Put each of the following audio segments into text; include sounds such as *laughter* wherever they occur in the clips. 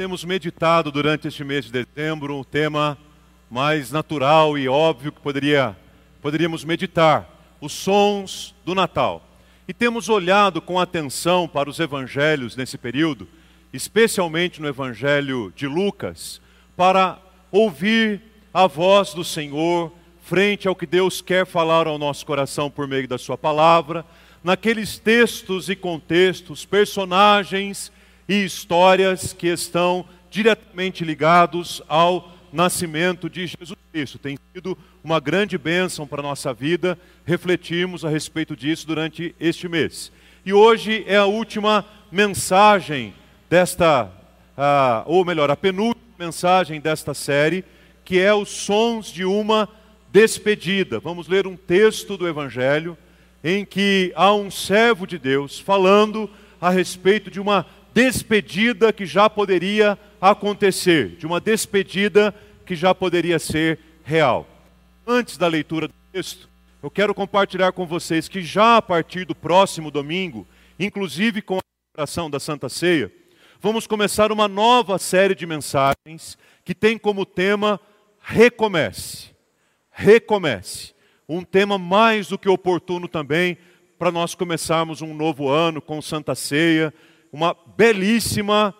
temos meditado durante este mês de dezembro um tema mais natural e óbvio que poderia, poderíamos meditar: os sons do Natal. E temos olhado com atenção para os evangelhos nesse período, especialmente no evangelho de Lucas, para ouvir a voz do Senhor frente ao que Deus quer falar ao nosso coração por meio da Sua palavra, naqueles textos e contextos, personagens e histórias que estão diretamente ligados ao nascimento de Jesus Cristo. Tem sido uma grande bênção para a nossa vida, refletimos a respeito disso durante este mês. E hoje é a última mensagem desta, uh, ou melhor, a penúltima mensagem desta série, que é os sons de uma despedida. Vamos ler um texto do Evangelho em que há um servo de Deus falando a respeito de uma despedida que já poderia acontecer, de uma despedida que já poderia ser real. Antes da leitura do texto, eu quero compartilhar com vocês que já a partir do próximo domingo, inclusive com a celebração da Santa Ceia, vamos começar uma nova série de mensagens que tem como tema Recomece. Recomece. Um tema mais do que oportuno também para nós começarmos um novo ano com Santa Ceia, uma belíssima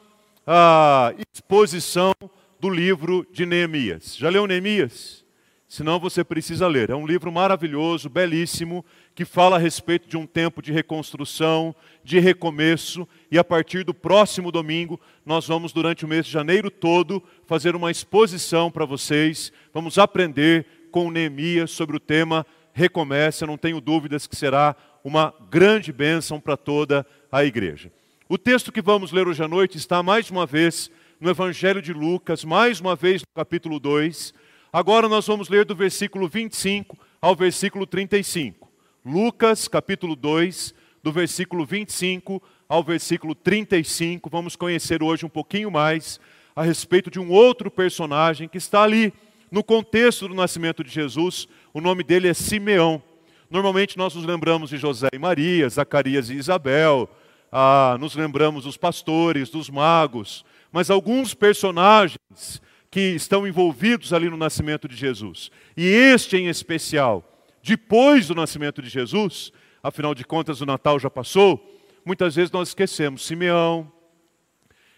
ah, exposição do livro de Neemias. Já leu Neemias? Senão você precisa ler. É um livro maravilhoso, belíssimo, que fala a respeito de um tempo de reconstrução, de recomeço, e a partir do próximo domingo, nós vamos, durante o mês de janeiro todo, fazer uma exposição para vocês. Vamos aprender com Neemias sobre o tema Recomece. Eu não tenho dúvidas que será uma grande bênção para toda a igreja. O texto que vamos ler hoje à noite está mais uma vez no Evangelho de Lucas, mais uma vez no capítulo 2. Agora nós vamos ler do versículo 25 ao versículo 35. Lucas, capítulo 2, do versículo 25 ao versículo 35. Vamos conhecer hoje um pouquinho mais a respeito de um outro personagem que está ali no contexto do nascimento de Jesus. O nome dele é Simeão. Normalmente nós nos lembramos de José e Maria, Zacarias e Isabel, ah, nos lembramos dos pastores, dos magos, mas alguns personagens que estão envolvidos ali no nascimento de Jesus. E este em especial, depois do nascimento de Jesus, afinal de contas o Natal já passou, muitas vezes nós esquecemos Simeão,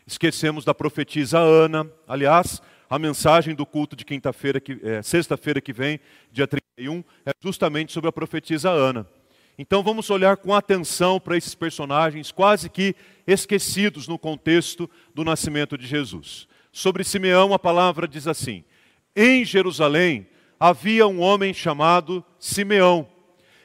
esquecemos da profetisa Ana. Aliás, a mensagem do culto de quinta-feira, que é, sexta-feira que vem, dia 31, é justamente sobre a profetisa Ana. Então vamos olhar com atenção para esses personagens quase que esquecidos no contexto do nascimento de Jesus. Sobre Simeão, a palavra diz assim: Em Jerusalém havia um homem chamado Simeão.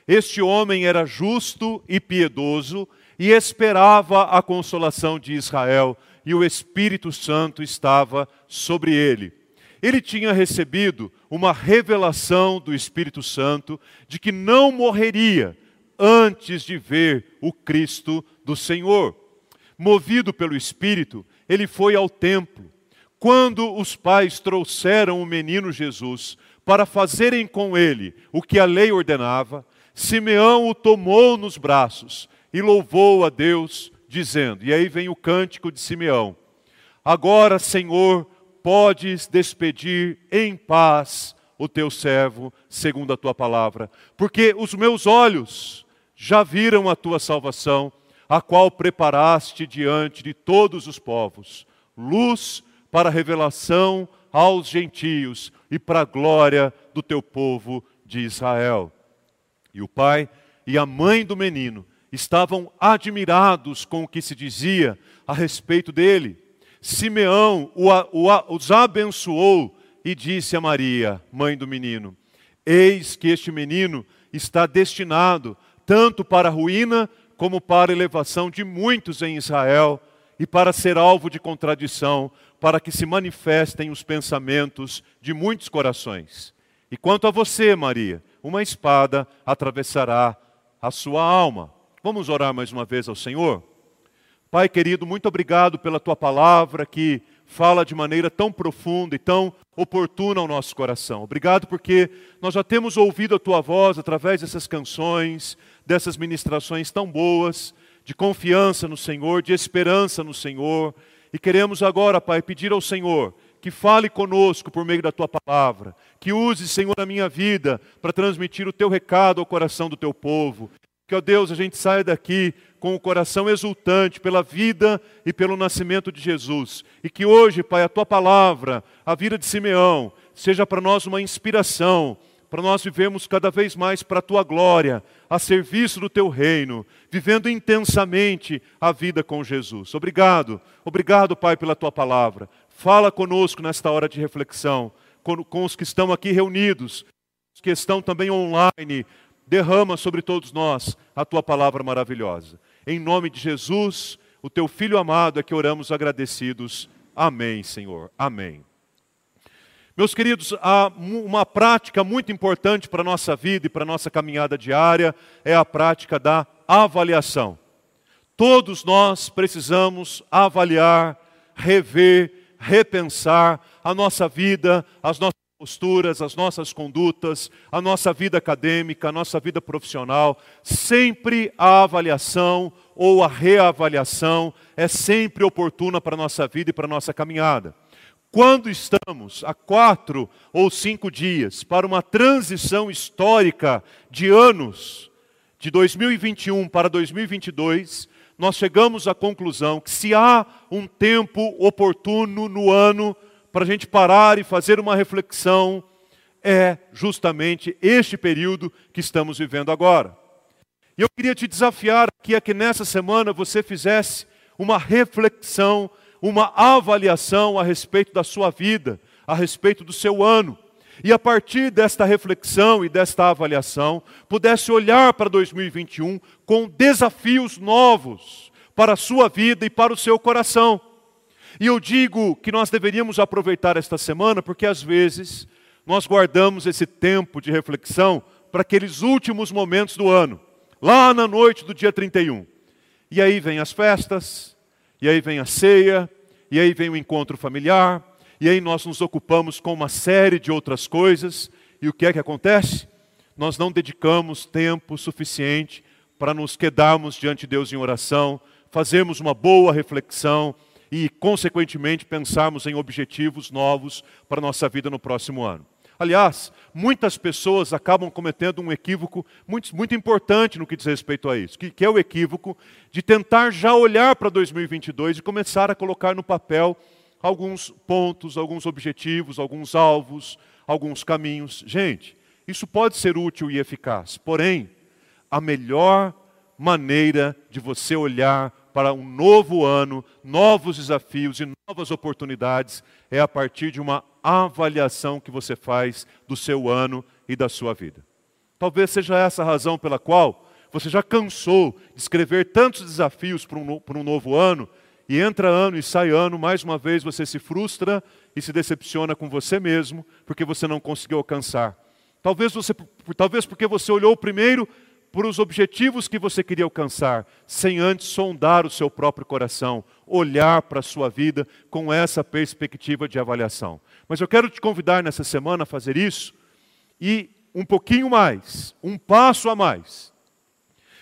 Este homem era justo e piedoso e esperava a consolação de Israel, e o Espírito Santo estava sobre ele. Ele tinha recebido uma revelação do Espírito Santo de que não morreria antes de ver o Cristo do Senhor. Movido pelo Espírito, ele foi ao templo. Quando os pais trouxeram o menino Jesus para fazerem com ele o que a lei ordenava, Simeão o tomou nos braços e louvou a Deus, dizendo: E aí vem o cântico de Simeão: Agora, Senhor, podes despedir em paz o teu servo, segundo a tua palavra, porque os meus olhos já viram a tua salvação, a qual preparaste diante de todos os povos, luz para revelação aos gentios e para a glória do teu povo de Israel. E o pai e a mãe do menino estavam admirados com o que se dizia a respeito dele. Simeão os abençoou e disse a Maria, mãe do menino: Eis que este menino está destinado tanto para a ruína como para a elevação de muitos em Israel e para ser alvo de contradição, para que se manifestem os pensamentos de muitos corações. E quanto a você, Maria, uma espada atravessará a sua alma. Vamos orar mais uma vez ao Senhor? Pai querido, muito obrigado pela tua palavra que fala de maneira tão profunda e tão oportuna ao nosso coração. Obrigado porque nós já temos ouvido a tua voz através dessas canções, dessas ministrações tão boas, de confiança no Senhor, de esperança no Senhor. E queremos agora, Pai, pedir ao Senhor que fale conosco por meio da tua palavra, que use, Senhor, a minha vida para transmitir o teu recado ao coração do teu povo. Que, ó Deus, a gente saia daqui com o coração exultante pela vida e pelo nascimento de Jesus. E que hoje, Pai, a tua palavra, a vida de Simeão, seja para nós uma inspiração, para nós vivermos cada vez mais para a tua glória, a serviço do teu reino, vivendo intensamente a vida com Jesus. Obrigado, obrigado, Pai, pela tua palavra. Fala conosco nesta hora de reflexão, com, com os que estão aqui reunidos, os que estão também online. Derrama sobre todos nós a tua palavra maravilhosa. Em nome de Jesus, o teu filho amado, é que oramos agradecidos. Amém, Senhor. Amém. Meus queridos, há uma prática muito importante para a nossa vida e para a nossa caminhada diária é a prática da avaliação. Todos nós precisamos avaliar, rever, repensar a nossa vida, as nossas posturas, as nossas condutas, a nossa vida acadêmica, a nossa vida profissional. Sempre a avaliação ou a reavaliação é sempre oportuna para a nossa vida e para a nossa caminhada. Quando estamos a quatro ou cinco dias para uma transição histórica de anos, de 2021 para 2022, nós chegamos à conclusão que se há um tempo oportuno no ano para a gente parar e fazer uma reflexão, é justamente este período que estamos vivendo agora. E eu queria te desafiar aqui a que nessa semana você fizesse uma reflexão uma avaliação a respeito da sua vida, a respeito do seu ano. E a partir desta reflexão e desta avaliação, pudesse olhar para 2021 com desafios novos para a sua vida e para o seu coração. E eu digo que nós deveríamos aproveitar esta semana, porque às vezes nós guardamos esse tempo de reflexão para aqueles últimos momentos do ano, lá na noite do dia 31. E aí vem as festas, e aí vem a ceia, e aí vem o encontro familiar, e aí nós nos ocupamos com uma série de outras coisas, e o que é que acontece? Nós não dedicamos tempo suficiente para nos quedarmos diante de Deus em oração, fazermos uma boa reflexão e, consequentemente, pensarmos em objetivos novos para a nossa vida no próximo ano. Aliás, muitas pessoas acabam cometendo um equívoco muito, muito importante no que diz respeito a isso, que, que é o equívoco de tentar já olhar para 2022 e começar a colocar no papel alguns pontos, alguns objetivos, alguns alvos, alguns caminhos. Gente, isso pode ser útil e eficaz, porém, a melhor maneira de você olhar para um novo ano, novos desafios e novas oportunidades é a partir de uma avaliação que você faz do seu ano e da sua vida. Talvez seja essa a razão pela qual você já cansou de escrever tantos desafios para um, para um novo ano, e entra ano e sai ano, mais uma vez você se frustra e se decepciona com você mesmo, porque você não conseguiu alcançar. Talvez, você, talvez porque você olhou primeiro para os objetivos que você queria alcançar, sem antes sondar o seu próprio coração, olhar para a sua vida com essa perspectiva de avaliação. Mas eu quero te convidar nessa semana a fazer isso e um pouquinho mais, um passo a mais,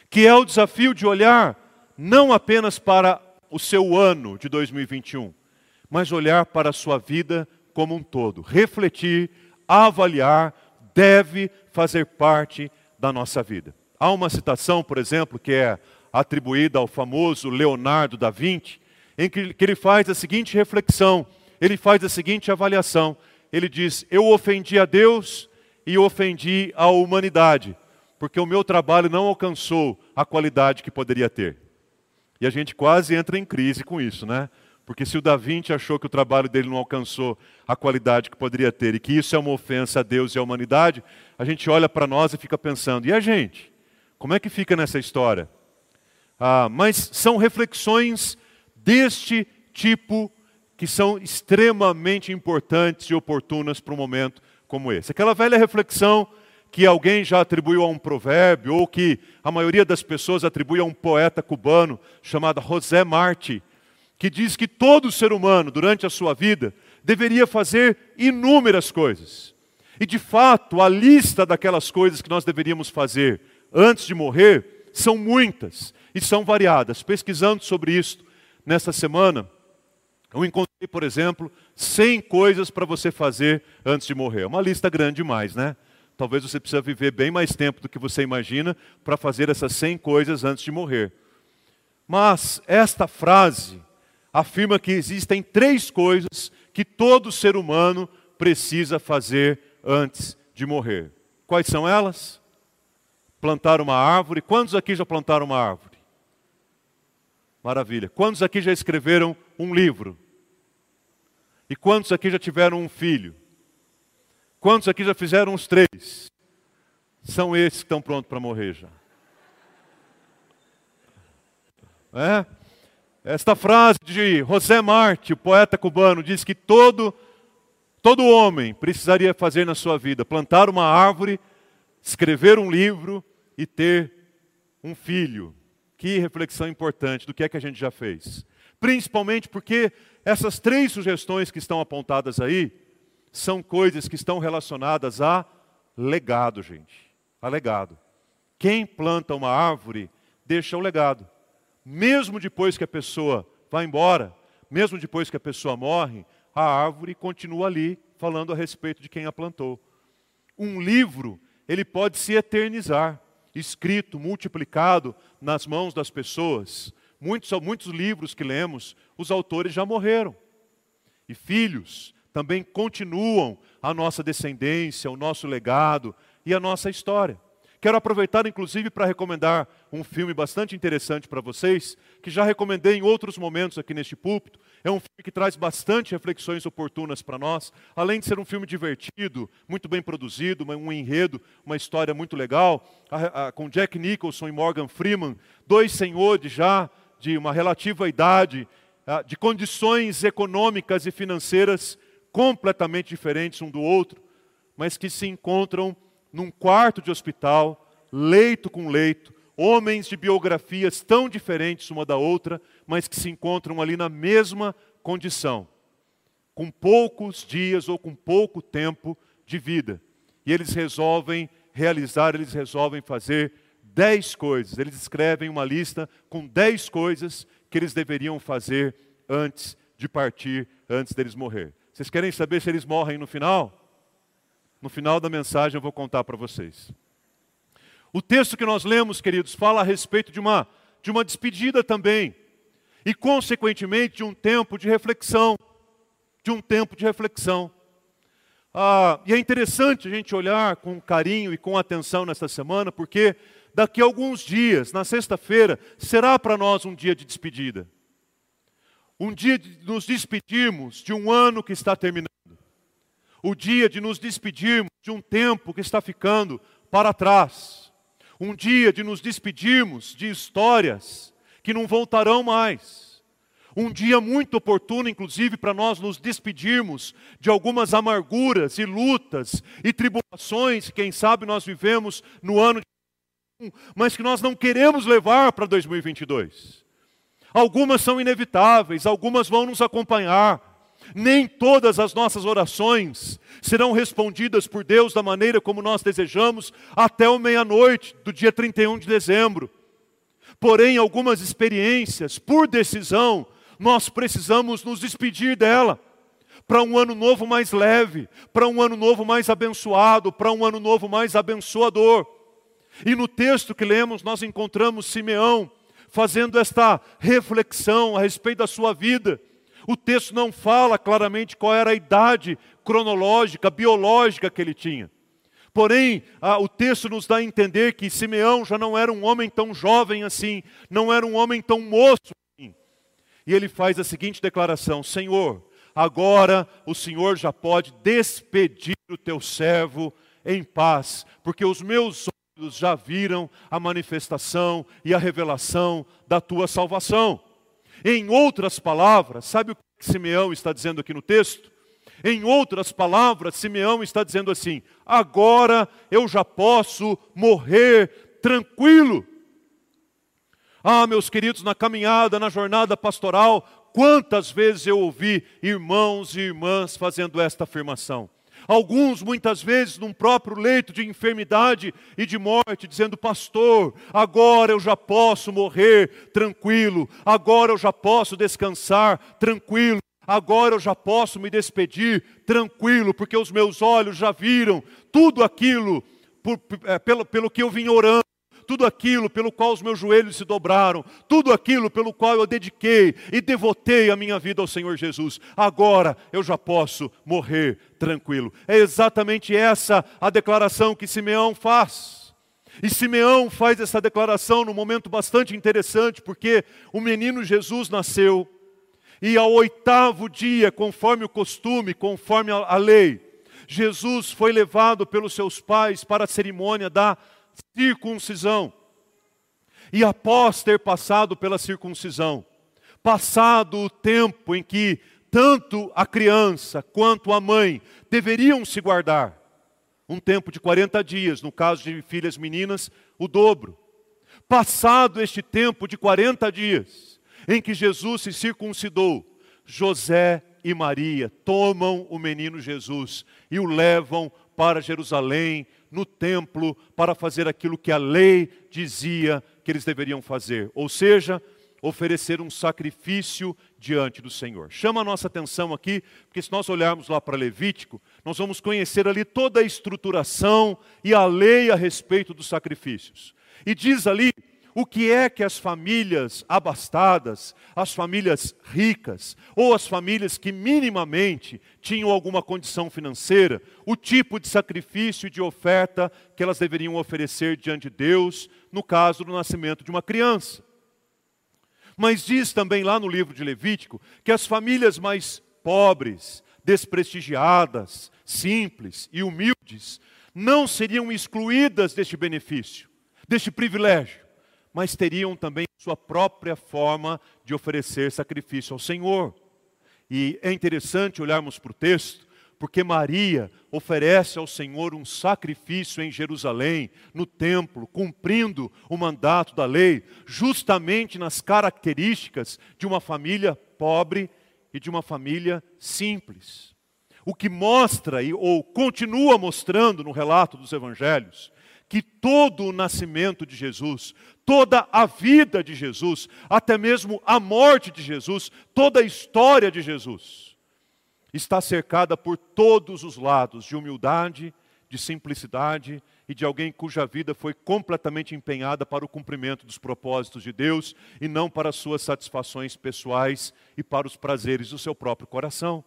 que é o desafio de olhar não apenas para o seu ano de 2021, mas olhar para a sua vida como um todo. Refletir, avaliar, deve fazer parte da nossa vida. Há uma citação, por exemplo, que é atribuída ao famoso Leonardo da Vinci, em que, que ele faz a seguinte reflexão, ele faz a seguinte avaliação. Ele diz: Eu ofendi a Deus e ofendi a humanidade, porque o meu trabalho não alcançou a qualidade que poderia ter. E a gente quase entra em crise com isso, né? Porque se o Da Vinci achou que o trabalho dele não alcançou a qualidade que poderia ter e que isso é uma ofensa a Deus e à humanidade, a gente olha para nós e fica pensando: e a gente? Como é que fica nessa história? Ah, mas são reflexões deste tipo que são extremamente importantes e oportunas para um momento como esse. Aquela velha reflexão que alguém já atribuiu a um provérbio, ou que a maioria das pessoas atribui a um poeta cubano chamado José Marti, que diz que todo ser humano, durante a sua vida, deveria fazer inúmeras coisas. E de fato, a lista daquelas coisas que nós deveríamos fazer antes de morrer são muitas e são variadas. Pesquisando sobre isso nesta semana, Eu encontrei, por exemplo, 100 coisas para você fazer antes de morrer. É uma lista grande demais, né? Talvez você precise viver bem mais tempo do que você imagina para fazer essas 100 coisas antes de morrer. Mas esta frase afirma que existem três coisas que todo ser humano precisa fazer antes de morrer. Quais são elas? Plantar uma árvore. Quantos aqui já plantaram uma árvore? Maravilha. Quantos aqui já escreveram um livro? E quantos aqui já tiveram um filho? Quantos aqui já fizeram os três? São esses que estão prontos para morrer já. É? Esta frase de José Marte, o poeta cubano, diz que todo, todo homem precisaria fazer na sua vida: plantar uma árvore, escrever um livro e ter um filho. Que reflexão importante do que é que a gente já fez. Principalmente porque essas três sugestões que estão apontadas aí são coisas que estão relacionadas a legado, gente. A legado. Quem planta uma árvore deixa o legado. Mesmo depois que a pessoa vai embora, mesmo depois que a pessoa morre, a árvore continua ali falando a respeito de quem a plantou. Um livro, ele pode se eternizar, escrito, multiplicado nas mãos das pessoas. Muitos, muitos livros que lemos, os autores já morreram. E filhos também continuam a nossa descendência, o nosso legado e a nossa história. Quero aproveitar, inclusive, para recomendar um filme bastante interessante para vocês, que já recomendei em outros momentos aqui neste púlpito. É um filme que traz bastante reflexões oportunas para nós, além de ser um filme divertido, muito bem produzido, um enredo, uma história muito legal, com Jack Nicholson e Morgan Freeman, dois senhores já de uma relativa idade, ah, de condições econômicas e financeiras completamente diferentes um do outro, mas que se encontram num quarto de hospital, leito com leito, homens de biografias tão diferentes uma da outra, mas que se encontram ali na mesma condição, com poucos dias ou com pouco tempo de vida. E eles resolvem realizar, eles resolvem fazer dez coisas. Eles escrevem uma lista com dez coisas que eles deveriam fazer antes de partir, antes deles morrer. Vocês querem saber se eles morrem no final? No final da mensagem eu vou contar para vocês. O texto que nós lemos, queridos, fala a respeito de uma, de uma despedida também. E, consequentemente, de um tempo de reflexão. De um tempo de reflexão. Ah, e é interessante a gente olhar com carinho e com atenção nesta semana, porque daqui a alguns dias, na sexta-feira, será para nós um dia de despedida. Um dia de nos despedirmos de um ano que está terminando. O dia de nos despedirmos de um tempo que está ficando para trás. Um dia de nos despedirmos de histórias que não voltarão mais. Um dia muito oportuno, inclusive, para nós nos despedirmos de algumas amarguras e lutas e tribulações, que quem sabe nós vivemos no ano de mas que nós não queremos levar para 2022. Algumas são inevitáveis, algumas vão nos acompanhar. Nem todas as nossas orações serão respondidas por Deus da maneira como nós desejamos até o meia-noite do dia 31 de dezembro. Porém, algumas experiências, por decisão, nós precisamos nos despedir dela para um ano novo mais leve, para um ano novo mais abençoado, para um ano novo mais abençoador. E no texto que lemos, nós encontramos Simeão fazendo esta reflexão a respeito da sua vida. O texto não fala claramente qual era a idade cronológica, biológica que ele tinha. Porém, o texto nos dá a entender que Simeão já não era um homem tão jovem assim, não era um homem tão moço assim. E ele faz a seguinte declaração: Senhor, agora o Senhor já pode despedir o teu servo em paz, porque os meus já viram a manifestação e a revelação da tua salvação. Em outras palavras, sabe o que Simeão está dizendo aqui no texto? Em outras palavras, Simeão está dizendo assim: agora eu já posso morrer tranquilo. Ah, meus queridos, na caminhada, na jornada pastoral, quantas vezes eu ouvi irmãos e irmãs fazendo esta afirmação. Alguns, muitas vezes, num próprio leito de enfermidade e de morte, dizendo: Pastor, agora eu já posso morrer tranquilo, agora eu já posso descansar tranquilo, Agora eu já posso me despedir tranquilo, porque os meus olhos já viram tudo aquilo por, é, pelo, pelo que eu vim orando, tudo aquilo pelo qual os meus joelhos se dobraram, tudo aquilo pelo qual eu dediquei e devotei a minha vida ao Senhor Jesus. Agora eu já posso morrer tranquilo. É exatamente essa a declaração que Simeão faz. E Simeão faz essa declaração num momento bastante interessante, porque o menino Jesus nasceu e ao oitavo dia, conforme o costume, conforme a lei, Jesus foi levado pelos seus pais para a cerimônia da circuncisão. E após ter passado pela circuncisão, passado o tempo em que tanto a criança quanto a mãe deveriam se guardar, um tempo de 40 dias, no caso de filhas meninas, o dobro. Passado este tempo de 40 dias, em que Jesus se circuncidou, José e Maria tomam o menino Jesus e o levam para Jerusalém, no templo, para fazer aquilo que a lei dizia que eles deveriam fazer, ou seja, oferecer um sacrifício diante do Senhor. Chama a nossa atenção aqui, porque se nós olharmos lá para Levítico, nós vamos conhecer ali toda a estruturação e a lei a respeito dos sacrifícios. E diz ali o que é que as famílias abastadas, as famílias ricas, ou as famílias que minimamente tinham alguma condição financeira, o tipo de sacrifício e de oferta que elas deveriam oferecer diante de Deus, no caso do nascimento de uma criança. Mas diz também lá no livro de Levítico que as famílias mais pobres, desprestigiadas, simples e humildes, não seriam excluídas deste benefício, deste privilégio mas teriam também sua própria forma de oferecer sacrifício ao Senhor. E é interessante olharmos para o texto, porque Maria oferece ao Senhor um sacrifício em Jerusalém, no templo, cumprindo o mandato da lei, justamente nas características de uma família pobre e de uma família simples. O que mostra, ou continua mostrando no relato dos evangelhos, que todo o nascimento de Jesus, toda a vida de Jesus, até mesmo a morte de Jesus, toda a história de Jesus, está cercada por todos os lados de humildade, de simplicidade e de alguém cuja vida foi completamente empenhada para o cumprimento dos propósitos de Deus e não para as suas satisfações pessoais e para os prazeres do seu próprio coração.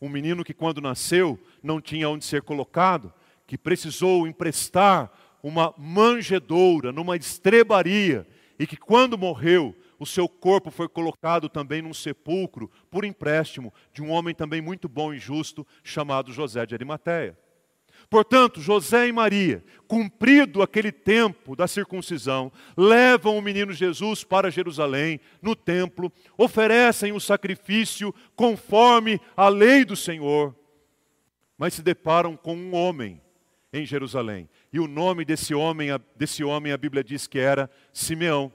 Um menino que, quando nasceu, não tinha onde ser colocado, que precisou emprestar uma manjedoura numa estrebaria e que quando morreu, o seu corpo foi colocado também num sepulcro por empréstimo de um homem também muito bom e justo chamado José de Arimateia. Portanto, José e Maria, cumprido aquele tempo da circuncisão, levam o menino Jesus para Jerusalém, no templo, oferecem o sacrifício conforme a lei do Senhor, mas se deparam com um homem em Jerusalém. E o nome desse homem, desse homem a Bíblia diz que era Simeão.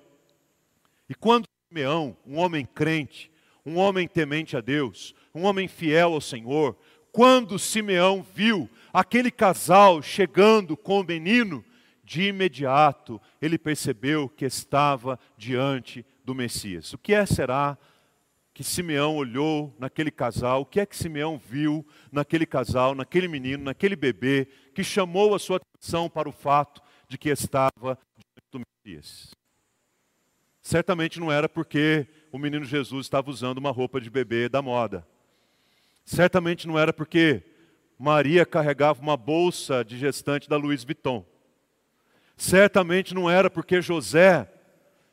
E quando Simeão, um homem crente, um homem temente a Deus, um homem fiel ao Senhor, quando Simeão viu aquele casal chegando com o menino, de imediato ele percebeu que estava diante do Messias. O que é será que Simeão olhou naquele casal, o que é que Simeão viu naquele casal, naquele menino, naquele bebê, que chamou a sua atenção para o fato de que estava diante do Messias. Certamente não era porque o menino Jesus estava usando uma roupa de bebê da moda. Certamente não era porque Maria carregava uma bolsa de gestante da Louis Vuitton. Certamente não era porque José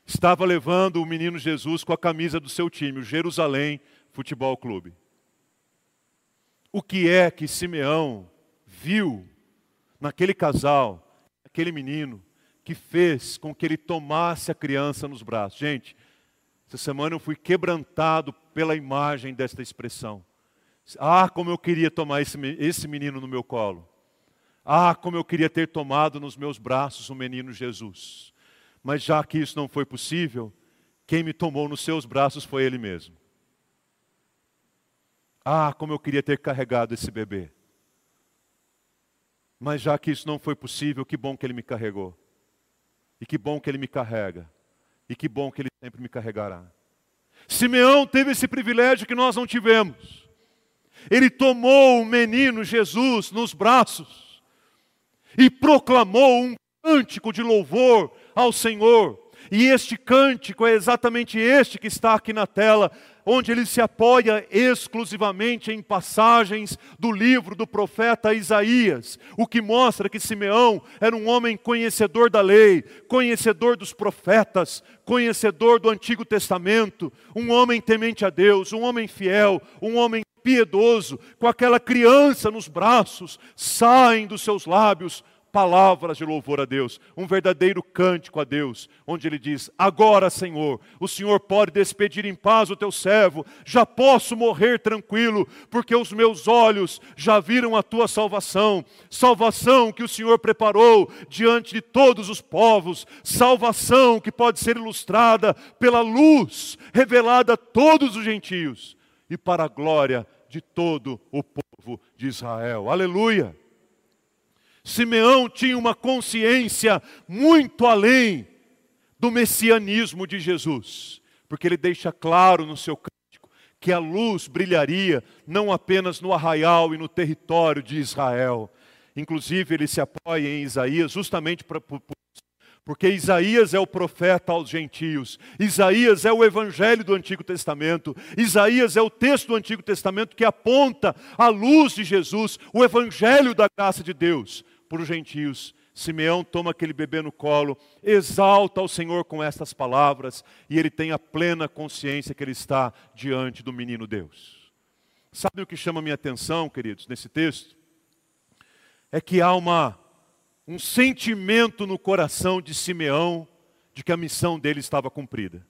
estava levando o menino Jesus com a camisa do seu time, o Jerusalém Futebol Clube. O que é que Simeão viu naquele casal, naquele menino, que fez com que ele tomasse a criança nos braços. Gente, essa semana eu fui quebrantado pela imagem desta expressão. Ah, como eu queria tomar esse, esse menino no meu colo. Ah, como eu queria ter tomado nos meus braços o menino Jesus. Mas já que isso não foi possível, quem me tomou nos seus braços foi ele mesmo. Ah, como eu queria ter carregado esse bebê. Mas já que isso não foi possível, que bom que Ele me carregou. E que bom que Ele me carrega. E que bom que Ele sempre me carregará. Simeão teve esse privilégio que nós não tivemos. Ele tomou o menino Jesus nos braços e proclamou um cântico de louvor ao Senhor. E este cântico é exatamente este que está aqui na tela, onde ele se apoia exclusivamente em passagens do livro do profeta Isaías, o que mostra que Simeão era um homem conhecedor da lei, conhecedor dos profetas, conhecedor do Antigo Testamento, um homem temente a Deus, um homem fiel, um homem piedoso, com aquela criança nos braços, saem dos seus lábios palavras de louvor a Deus, um verdadeiro cântico a Deus, onde ele diz: Agora, Senhor, o Senhor pode despedir em paz o teu servo, já posso morrer tranquilo, porque os meus olhos já viram a tua salvação, salvação que o Senhor preparou diante de todos os povos, salvação que pode ser ilustrada pela luz revelada a todos os gentios e para a glória de todo o povo de Israel. Aleluia! Simeão tinha uma consciência muito além do messianismo de Jesus, porque ele deixa claro no seu cântico que a luz brilharia não apenas no arraial e no território de Israel. Inclusive, ele se apoia em Isaías justamente por, porque Isaías é o profeta aos gentios, Isaías é o evangelho do Antigo Testamento, Isaías é o texto do Antigo Testamento que aponta a luz de Jesus, o evangelho da graça de Deus os gentios. Simeão toma aquele bebê no colo, exalta ao Senhor com estas palavras, e ele tem a plena consciência que ele está diante do menino Deus. Sabe o que chama minha atenção, queridos, nesse texto? É que há uma, um sentimento no coração de Simeão de que a missão dele estava cumprida.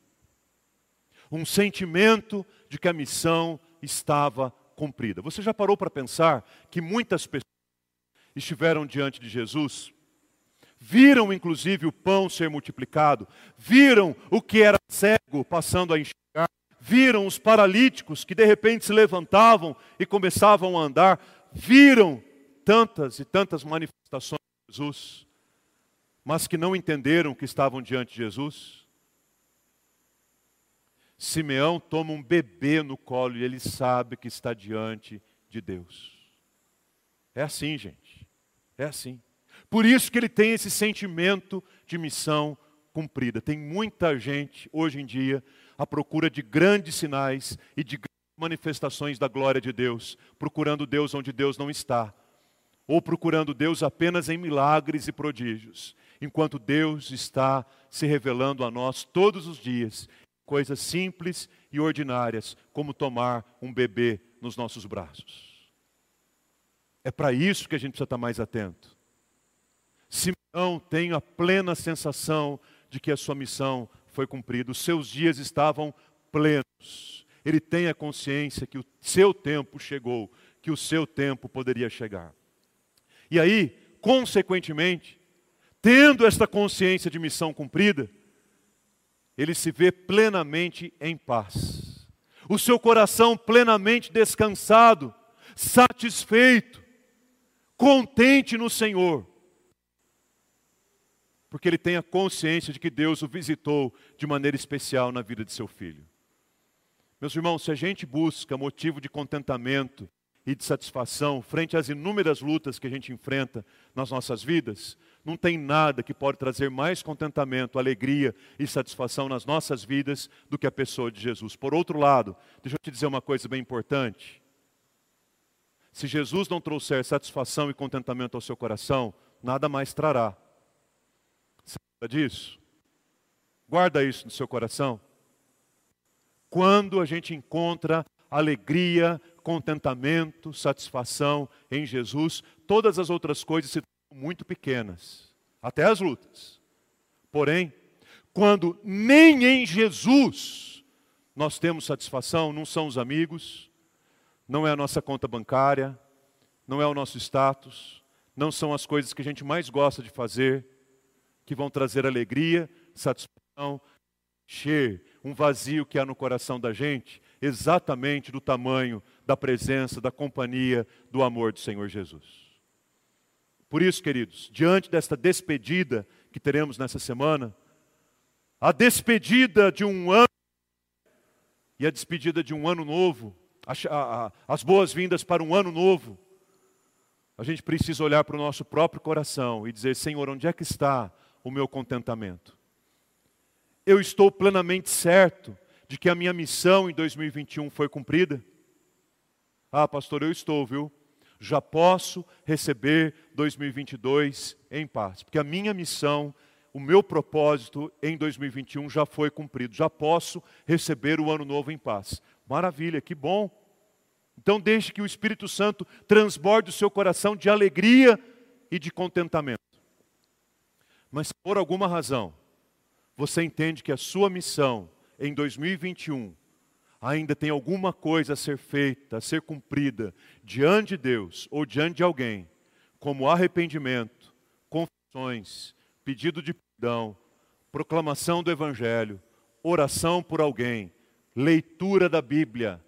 Um sentimento de que a missão estava cumprida. Você já parou para pensar que muitas pessoas estiveram diante de Jesus, viram inclusive o pão ser multiplicado, viram o que era cego passando a enxergar, viram os paralíticos que de repente se levantavam e começavam a andar, viram tantas e tantas manifestações de Jesus, mas que não entenderam que estavam diante de Jesus. Simeão toma um bebê no colo e ele sabe que está diante de Deus. É assim, gente. É assim. Por isso que ele tem esse sentimento de missão cumprida. Tem muita gente hoje em dia à procura de grandes sinais e de manifestações da glória de Deus, procurando Deus onde Deus não está, ou procurando Deus apenas em milagres e prodígios, enquanto Deus está se revelando a nós todos os dias, coisas simples e ordinárias, como tomar um bebê nos nossos braços. É para isso que a gente precisa estar mais atento. Simeão tem a plena sensação de que a sua missão foi cumprida, os seus dias estavam plenos. Ele tem a consciência que o seu tempo chegou, que o seu tempo poderia chegar. E aí, consequentemente, tendo esta consciência de missão cumprida, ele se vê plenamente em paz. O seu coração plenamente descansado, satisfeito, contente no Senhor, porque ele tem a consciência de que Deus o visitou de maneira especial na vida de seu filho. Meus irmãos, se a gente busca motivo de contentamento e de satisfação frente às inúmeras lutas que a gente enfrenta nas nossas vidas, não tem nada que pode trazer mais contentamento, alegria e satisfação nas nossas vidas do que a pessoa de Jesus. Por outro lado, deixa eu te dizer uma coisa bem importante. Se Jesus não trouxer satisfação e contentamento ao seu coração, nada mais trará. Lembra disso? Guarda isso no seu coração. Quando a gente encontra alegria, contentamento, satisfação em Jesus, todas as outras coisas se tornam muito pequenas, até as lutas. Porém, quando nem em Jesus nós temos satisfação, não são os amigos, não é a nossa conta bancária, não é o nosso status, não são as coisas que a gente mais gosta de fazer, que vão trazer alegria, satisfação, encher um vazio que há no coração da gente, exatamente do tamanho da presença, da companhia, do amor do Senhor Jesus. Por isso, queridos, diante desta despedida que teremos nessa semana, a despedida de um ano e a despedida de um ano novo, as boas-vindas para um ano novo, a gente precisa olhar para o nosso próprio coração e dizer: Senhor, onde é que está o meu contentamento? Eu estou plenamente certo de que a minha missão em 2021 foi cumprida? Ah, pastor, eu estou, viu? Já posso receber 2022 em paz, porque a minha missão, o meu propósito em 2021 já foi cumprido. Já posso receber o ano novo em paz. Maravilha, que bom. Então deixe que o Espírito Santo transborde o seu coração de alegria e de contentamento. Mas por alguma razão, você entende que a sua missão em 2021 ainda tem alguma coisa a ser feita, a ser cumprida diante de Deus ou diante de alguém, como arrependimento, confissões, pedido de perdão, proclamação do Evangelho, oração por alguém, leitura da Bíblia,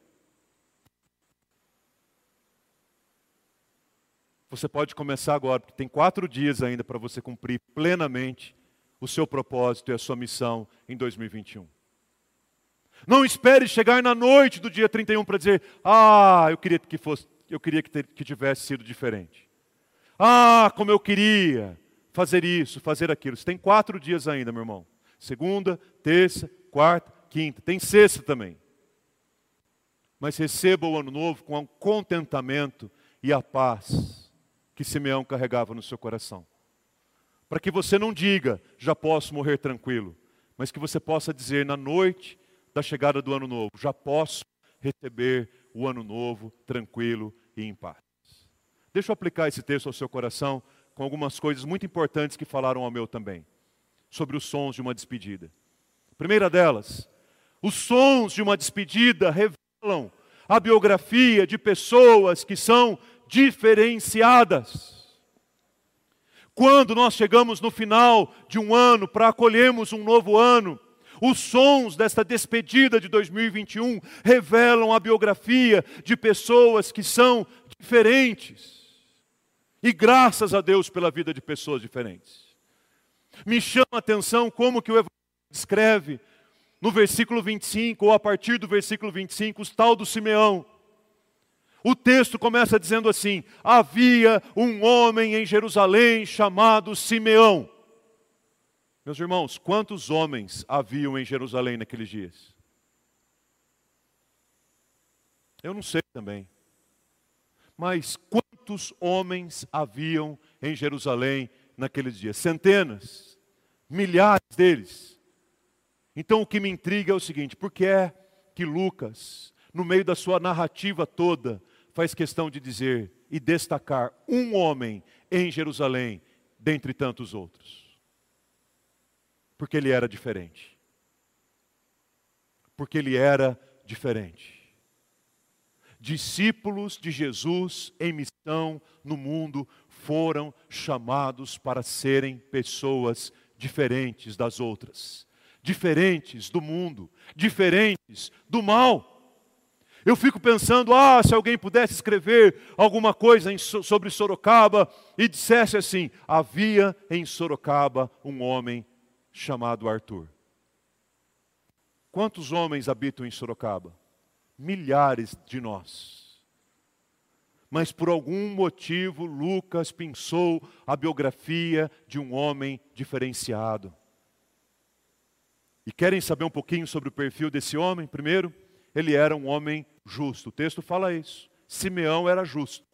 Você pode começar agora, porque tem quatro dias ainda para você cumprir plenamente o seu propósito e a sua missão em 2021. Não espere chegar na noite do dia 31 para dizer: Ah, eu queria que fosse, eu queria que, ter, que tivesse sido diferente. Ah, como eu queria fazer isso, fazer aquilo. Você tem quatro dias ainda, meu irmão. Segunda, terça, quarta, quinta. Tem sexta também. Mas receba o ano novo com um contentamento e a paz que Simeão carregava no seu coração. Para que você não diga, já posso morrer tranquilo, mas que você possa dizer na noite da chegada do ano novo, já posso receber o ano novo tranquilo e em paz. Deixa eu aplicar esse texto ao seu coração com algumas coisas muito importantes que falaram ao meu também, sobre os sons de uma despedida. primeira delas, os sons de uma despedida revelam a biografia de pessoas que são diferenciadas. Quando nós chegamos no final de um ano para acolhermos um novo ano, os sons desta despedida de 2021 revelam a biografia de pessoas que são diferentes. E graças a Deus pela vida de pessoas diferentes. Me chama a atenção como que o Evangelho descreve no versículo 25, ou a partir do versículo 25, os tal do Simeão. O texto começa dizendo assim: havia um homem em Jerusalém chamado Simeão. Meus irmãos, quantos homens haviam em Jerusalém naqueles dias? Eu não sei também. Mas quantos homens haviam em Jerusalém naqueles dias? Centenas, milhares deles. Então o que me intriga é o seguinte: por que é que Lucas, no meio da sua narrativa toda, faz questão de dizer e destacar um homem em Jerusalém dentre tantos outros. Porque ele era diferente. Porque ele era diferente. Discípulos de Jesus em missão no mundo foram chamados para serem pessoas diferentes das outras, diferentes do mundo, diferentes do mal. Eu fico pensando, ah, se alguém pudesse escrever alguma coisa em, sobre Sorocaba e dissesse assim: havia em Sorocaba um homem chamado Arthur. Quantos homens habitam em Sorocaba? Milhares de nós. Mas por algum motivo, Lucas pensou a biografia de um homem diferenciado. E querem saber um pouquinho sobre o perfil desse homem? Primeiro, ele era um homem justo. O texto fala isso. Simeão era justo.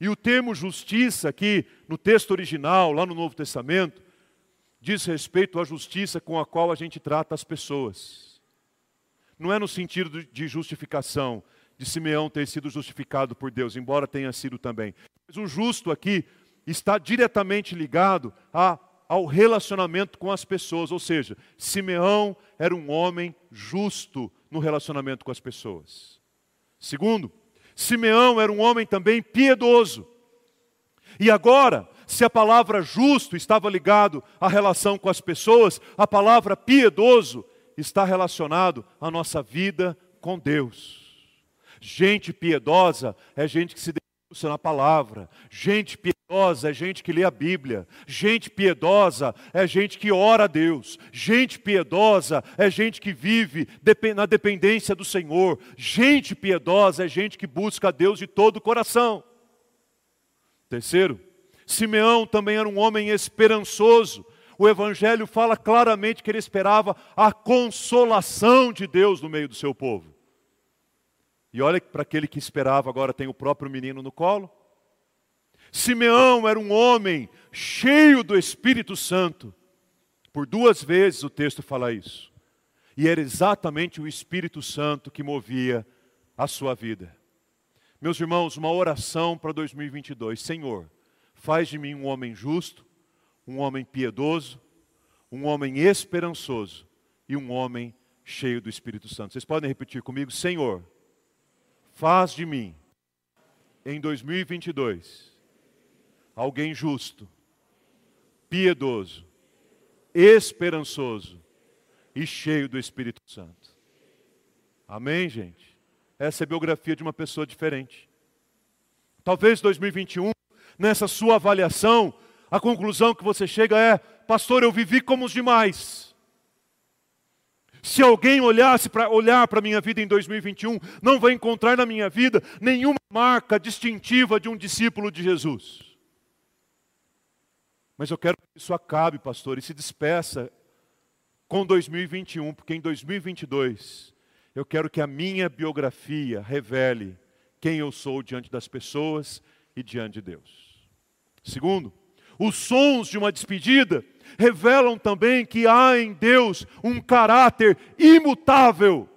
E o termo justiça, aqui no texto original, lá no Novo Testamento, diz respeito à justiça com a qual a gente trata as pessoas. Não é no sentido de justificação, de Simeão ter sido justificado por Deus, embora tenha sido também. Mas o justo aqui está diretamente ligado a, ao relacionamento com as pessoas, ou seja, Simeão era um homem justo no relacionamento com as pessoas. Segundo, Simeão era um homem também piedoso. E agora, se a palavra justo estava ligado à relação com as pessoas, a palavra piedoso está relacionado à nossa vida com Deus. Gente piedosa é gente que se na palavra. Gente piedosa é gente que lê a Bíblia. Gente piedosa é gente que ora a Deus. Gente piedosa é gente que vive na dependência do Senhor. Gente piedosa é gente que busca a Deus de todo o coração. Terceiro, Simeão também era um homem esperançoso. O Evangelho fala claramente que ele esperava a consolação de Deus no meio do seu povo. E olha para aquele que esperava, agora tem o próprio menino no colo. Simeão era um homem cheio do Espírito Santo. Por duas vezes o texto fala isso. E era exatamente o Espírito Santo que movia a sua vida. Meus irmãos, uma oração para 2022. Senhor, faz de mim um homem justo, um homem piedoso, um homem esperançoso e um homem cheio do Espírito Santo. Vocês podem repetir comigo? Senhor, faz de mim, em 2022, alguém justo, piedoso, esperançoso e cheio do Espírito Santo. Amém, gente? Essa é a biografia de uma pessoa diferente. Talvez 2021, nessa sua avaliação, a conclusão que você chega é: pastor, eu vivi como os demais. Se alguém olhasse para olhar para a minha vida em 2021, não vai encontrar na minha vida nenhuma marca distintiva de um discípulo de Jesus. Mas eu quero que isso acabe, pastor, e se despeça com 2021, porque em 2022 eu quero que a minha biografia revele quem eu sou diante das pessoas e diante de Deus. Segundo, os sons de uma despedida revelam também que há em Deus um caráter imutável.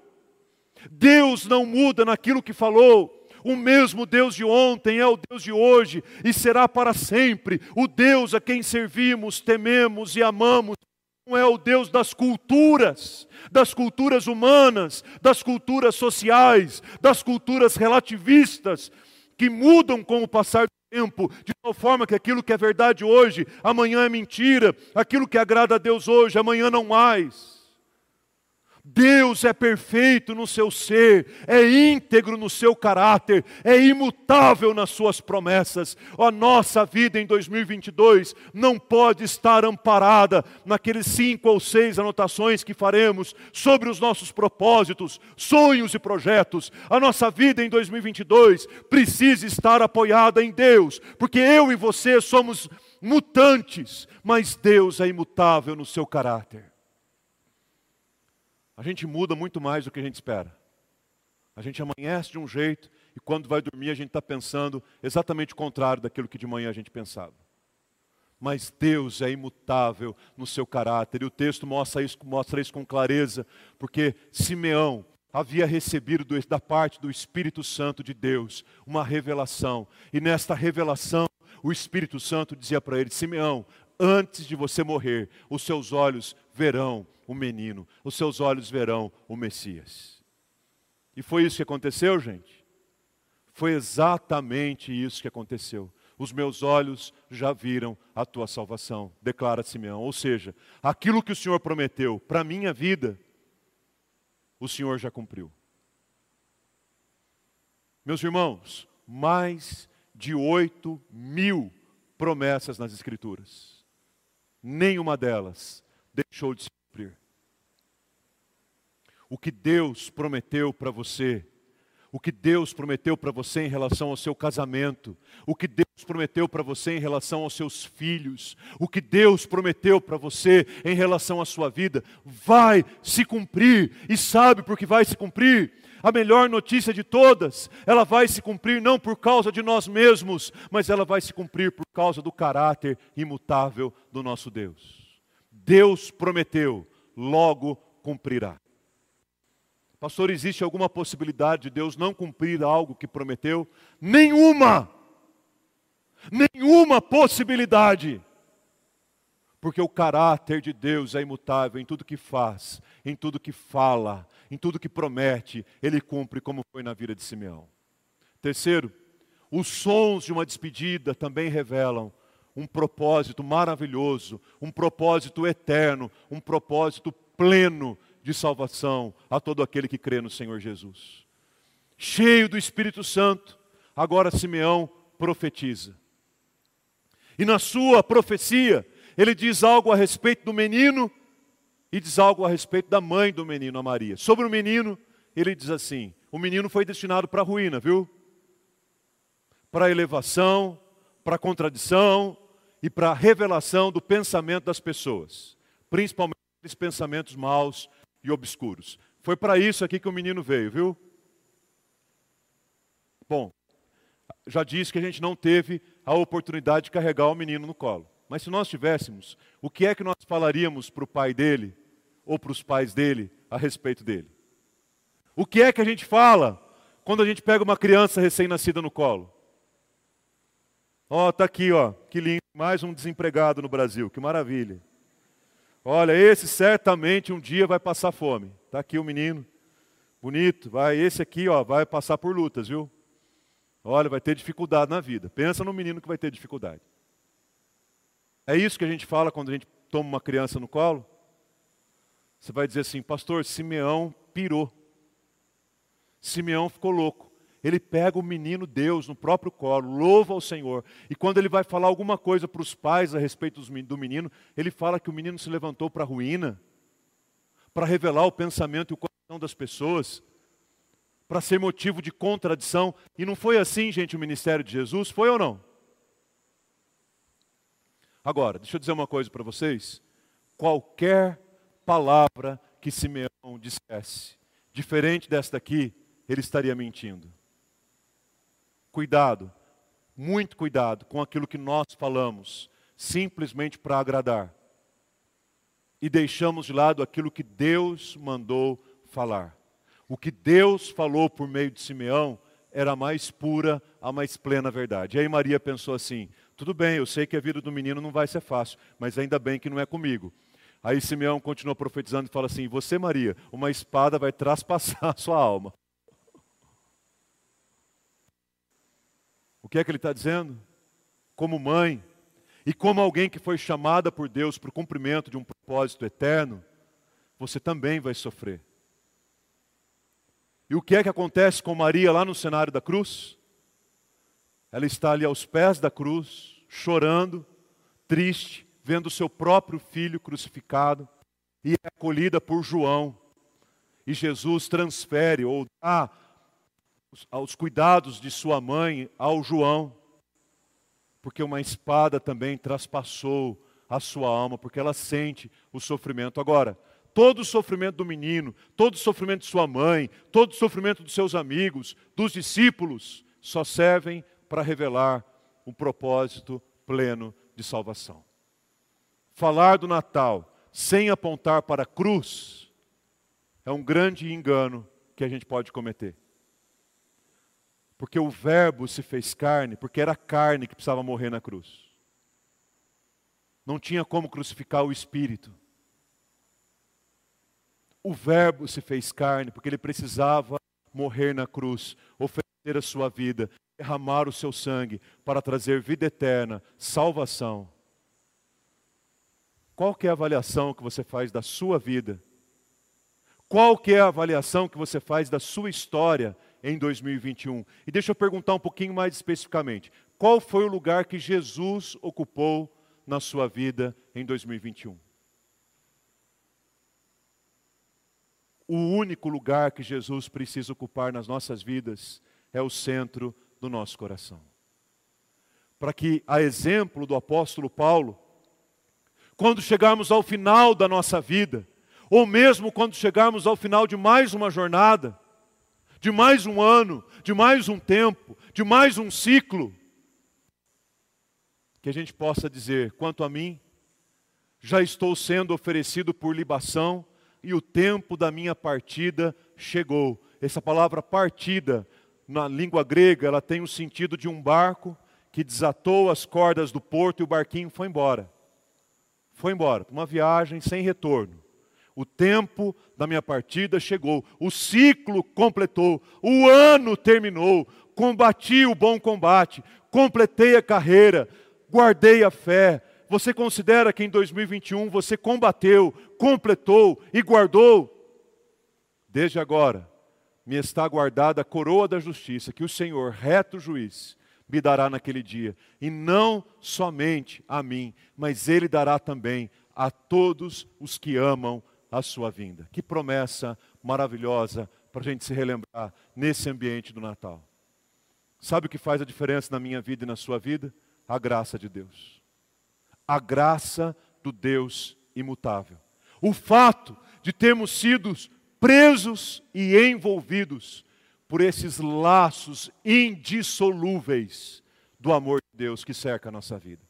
Deus não muda naquilo que falou. O mesmo Deus de ontem é o Deus de hoje e será para sempre. O Deus a quem servimos, tememos e amamos não é o Deus das culturas, das culturas humanas, das culturas sociais, das culturas relativistas, que mudam com o passar do tempo, de tal forma que aquilo que é verdade hoje, amanhã é mentira, aquilo que agrada a Deus hoje, amanhã não mais. Deus é perfeito no seu ser, é íntegro no seu caráter, é imutável nas suas promessas. A nossa vida em 2022 não pode estar amparada naqueles cinco ou seis anotações que faremos sobre os nossos propósitos, sonhos e projetos. A nossa vida em 2022 precisa estar apoiada em Deus, porque eu e você somos mutantes, mas Deus é imutável no seu caráter. A gente muda muito mais do que a gente espera. A gente amanhece de um jeito e quando vai dormir a gente está pensando exatamente o contrário daquilo que de manhã a gente pensava. Mas Deus é imutável no seu caráter e o texto mostra isso, mostra isso com clareza, porque Simeão havia recebido da parte do Espírito Santo de Deus uma revelação e nesta revelação o Espírito Santo dizia para ele: Simeão, antes de você morrer, os seus olhos verão o menino, os seus olhos verão o Messias. E foi isso que aconteceu, gente? Foi exatamente isso que aconteceu. Os meus olhos já viram a tua salvação, declara Simeão. Ou seja, aquilo que o Senhor prometeu para a minha vida, o Senhor já cumpriu. Meus irmãos, mais de oito mil promessas nas Escrituras. Nenhuma delas deixou de se o que Deus prometeu para você, o que Deus prometeu para você em relação ao seu casamento, o que Deus prometeu para você em relação aos seus filhos, o que Deus prometeu para você em relação à sua vida, vai se cumprir. E sabe por que vai se cumprir? A melhor notícia de todas, ela vai se cumprir não por causa de nós mesmos, mas ela vai se cumprir por causa do caráter imutável do nosso Deus. Deus prometeu, logo cumprirá. Pastor, existe alguma possibilidade de Deus não cumprir algo que prometeu? Nenhuma! Nenhuma possibilidade! Porque o caráter de Deus é imutável em tudo que faz, em tudo que fala, em tudo que promete, ele cumpre, como foi na vida de Simeão. Terceiro, os sons de uma despedida também revelam um propósito maravilhoso, um propósito eterno, um propósito pleno de salvação a todo aquele que crê no Senhor Jesus. Cheio do Espírito Santo, agora Simeão profetiza. E na sua profecia, ele diz algo a respeito do menino e diz algo a respeito da mãe do menino, a Maria. Sobre o menino, ele diz assim: o menino foi destinado para a ruína, viu? Para elevação, para contradição e para a revelação do pensamento das pessoas, principalmente os pensamentos maus e obscuros. Foi para isso aqui que o menino veio, viu? Bom, já disse que a gente não teve a oportunidade de carregar o menino no colo. Mas se nós tivéssemos, o que é que nós falaríamos para o pai dele ou para os pais dele a respeito dele? O que é que a gente fala quando a gente pega uma criança recém-nascida no colo? Ó, oh, tá aqui, ó, que lindo, mais um desempregado no Brasil, que maravilha. Olha, esse certamente um dia vai passar fome. Tá aqui o menino, bonito, vai, esse aqui, ó, vai passar por lutas, viu? Olha, vai ter dificuldade na vida. Pensa no menino que vai ter dificuldade. É isso que a gente fala quando a gente toma uma criança no colo? Você vai dizer assim, pastor, Simeão pirou. Simeão ficou louco. Ele pega o menino Deus no próprio colo, louva ao Senhor. E quando ele vai falar alguma coisa para os pais a respeito do menino, ele fala que o menino se levantou para a ruína, para revelar o pensamento e o coração das pessoas para ser motivo de contradição. E não foi assim, gente, o ministério de Jesus? Foi ou não? Agora, deixa eu dizer uma coisa para vocês. Qualquer palavra que Simeão dissesse, diferente desta aqui, ele estaria mentindo. Cuidado, muito cuidado com aquilo que nós falamos, simplesmente para agradar. E deixamos de lado aquilo que Deus mandou falar. O que Deus falou por meio de Simeão era a mais pura, a mais plena verdade. E aí Maria pensou assim: tudo bem, eu sei que a vida do menino não vai ser fácil, mas ainda bem que não é comigo. Aí Simeão continua profetizando e fala assim: Você, Maria, uma espada vai *laughs* traspassar a sua alma. O que é que ele está dizendo? Como mãe e como alguém que foi chamada por Deus para o cumprimento de um propósito eterno, você também vai sofrer. E o que é que acontece com Maria lá no cenário da cruz? Ela está ali aos pés da cruz, chorando, triste, vendo o seu próprio filho crucificado, e é acolhida por João. E Jesus transfere ou dá os cuidados de sua mãe ao João, porque uma espada também traspassou a sua alma, porque ela sente o sofrimento. Agora, todo o sofrimento do menino, todo o sofrimento de sua mãe, todo o sofrimento dos seus amigos, dos discípulos, só servem para revelar um propósito pleno de salvação. Falar do Natal sem apontar para a cruz é um grande engano que a gente pode cometer. Porque o Verbo se fez carne, porque era carne que precisava morrer na cruz. Não tinha como crucificar o Espírito o Verbo se fez carne, porque ele precisava morrer na cruz, oferecer a sua vida, derramar o seu sangue para trazer vida eterna, salvação. Qual que é a avaliação que você faz da sua vida? Qual que é a avaliação que você faz da sua história em 2021? E deixa eu perguntar um pouquinho mais especificamente. Qual foi o lugar que Jesus ocupou na sua vida em 2021? o único lugar que Jesus precisa ocupar nas nossas vidas é o centro do nosso coração. Para que, a exemplo do apóstolo Paulo, quando chegarmos ao final da nossa vida, ou mesmo quando chegarmos ao final de mais uma jornada, de mais um ano, de mais um tempo, de mais um ciclo, que a gente possa dizer: quanto a mim, já estou sendo oferecido por libação e o tempo da minha partida chegou. Essa palavra partida, na língua grega, ela tem o sentido de um barco que desatou as cordas do porto e o barquinho foi embora. Foi embora, uma viagem sem retorno. O tempo da minha partida chegou, o ciclo completou, o ano terminou, combati o bom combate, completei a carreira, guardei a fé, você considera que em 2021 você combateu, completou e guardou? Desde agora, me está guardada a coroa da justiça, que o Senhor, reto juiz, me dará naquele dia, e não somente a mim, mas Ele dará também a todos os que amam a sua vinda. Que promessa maravilhosa para a gente se relembrar nesse ambiente do Natal. Sabe o que faz a diferença na minha vida e na sua vida? A graça de Deus. A graça do Deus imutável. O fato de termos sido presos e envolvidos por esses laços indissolúveis do amor de Deus que cerca a nossa vida.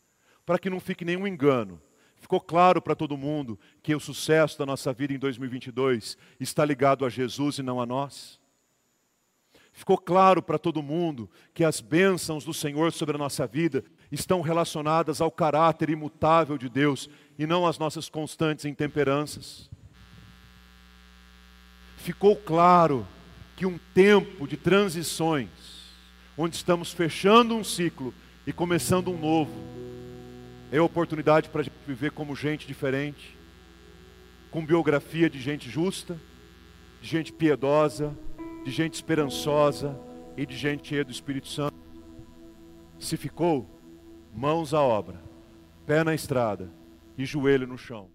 Para que não fique nenhum engano, ficou claro para todo mundo que o sucesso da nossa vida em 2022 está ligado a Jesus e não a nós? Ficou claro para todo mundo que as bênçãos do Senhor sobre a nossa vida estão relacionadas ao caráter imutável de Deus e não às nossas constantes intemperanças? Ficou claro que um tempo de transições, onde estamos fechando um ciclo e começando um novo, é oportunidade para a gente viver como gente diferente, com biografia de gente justa, de gente piedosa, de gente esperançosa e de gente cheia do Espírito Santo. Se ficou, mãos à obra, pé na estrada e joelho no chão.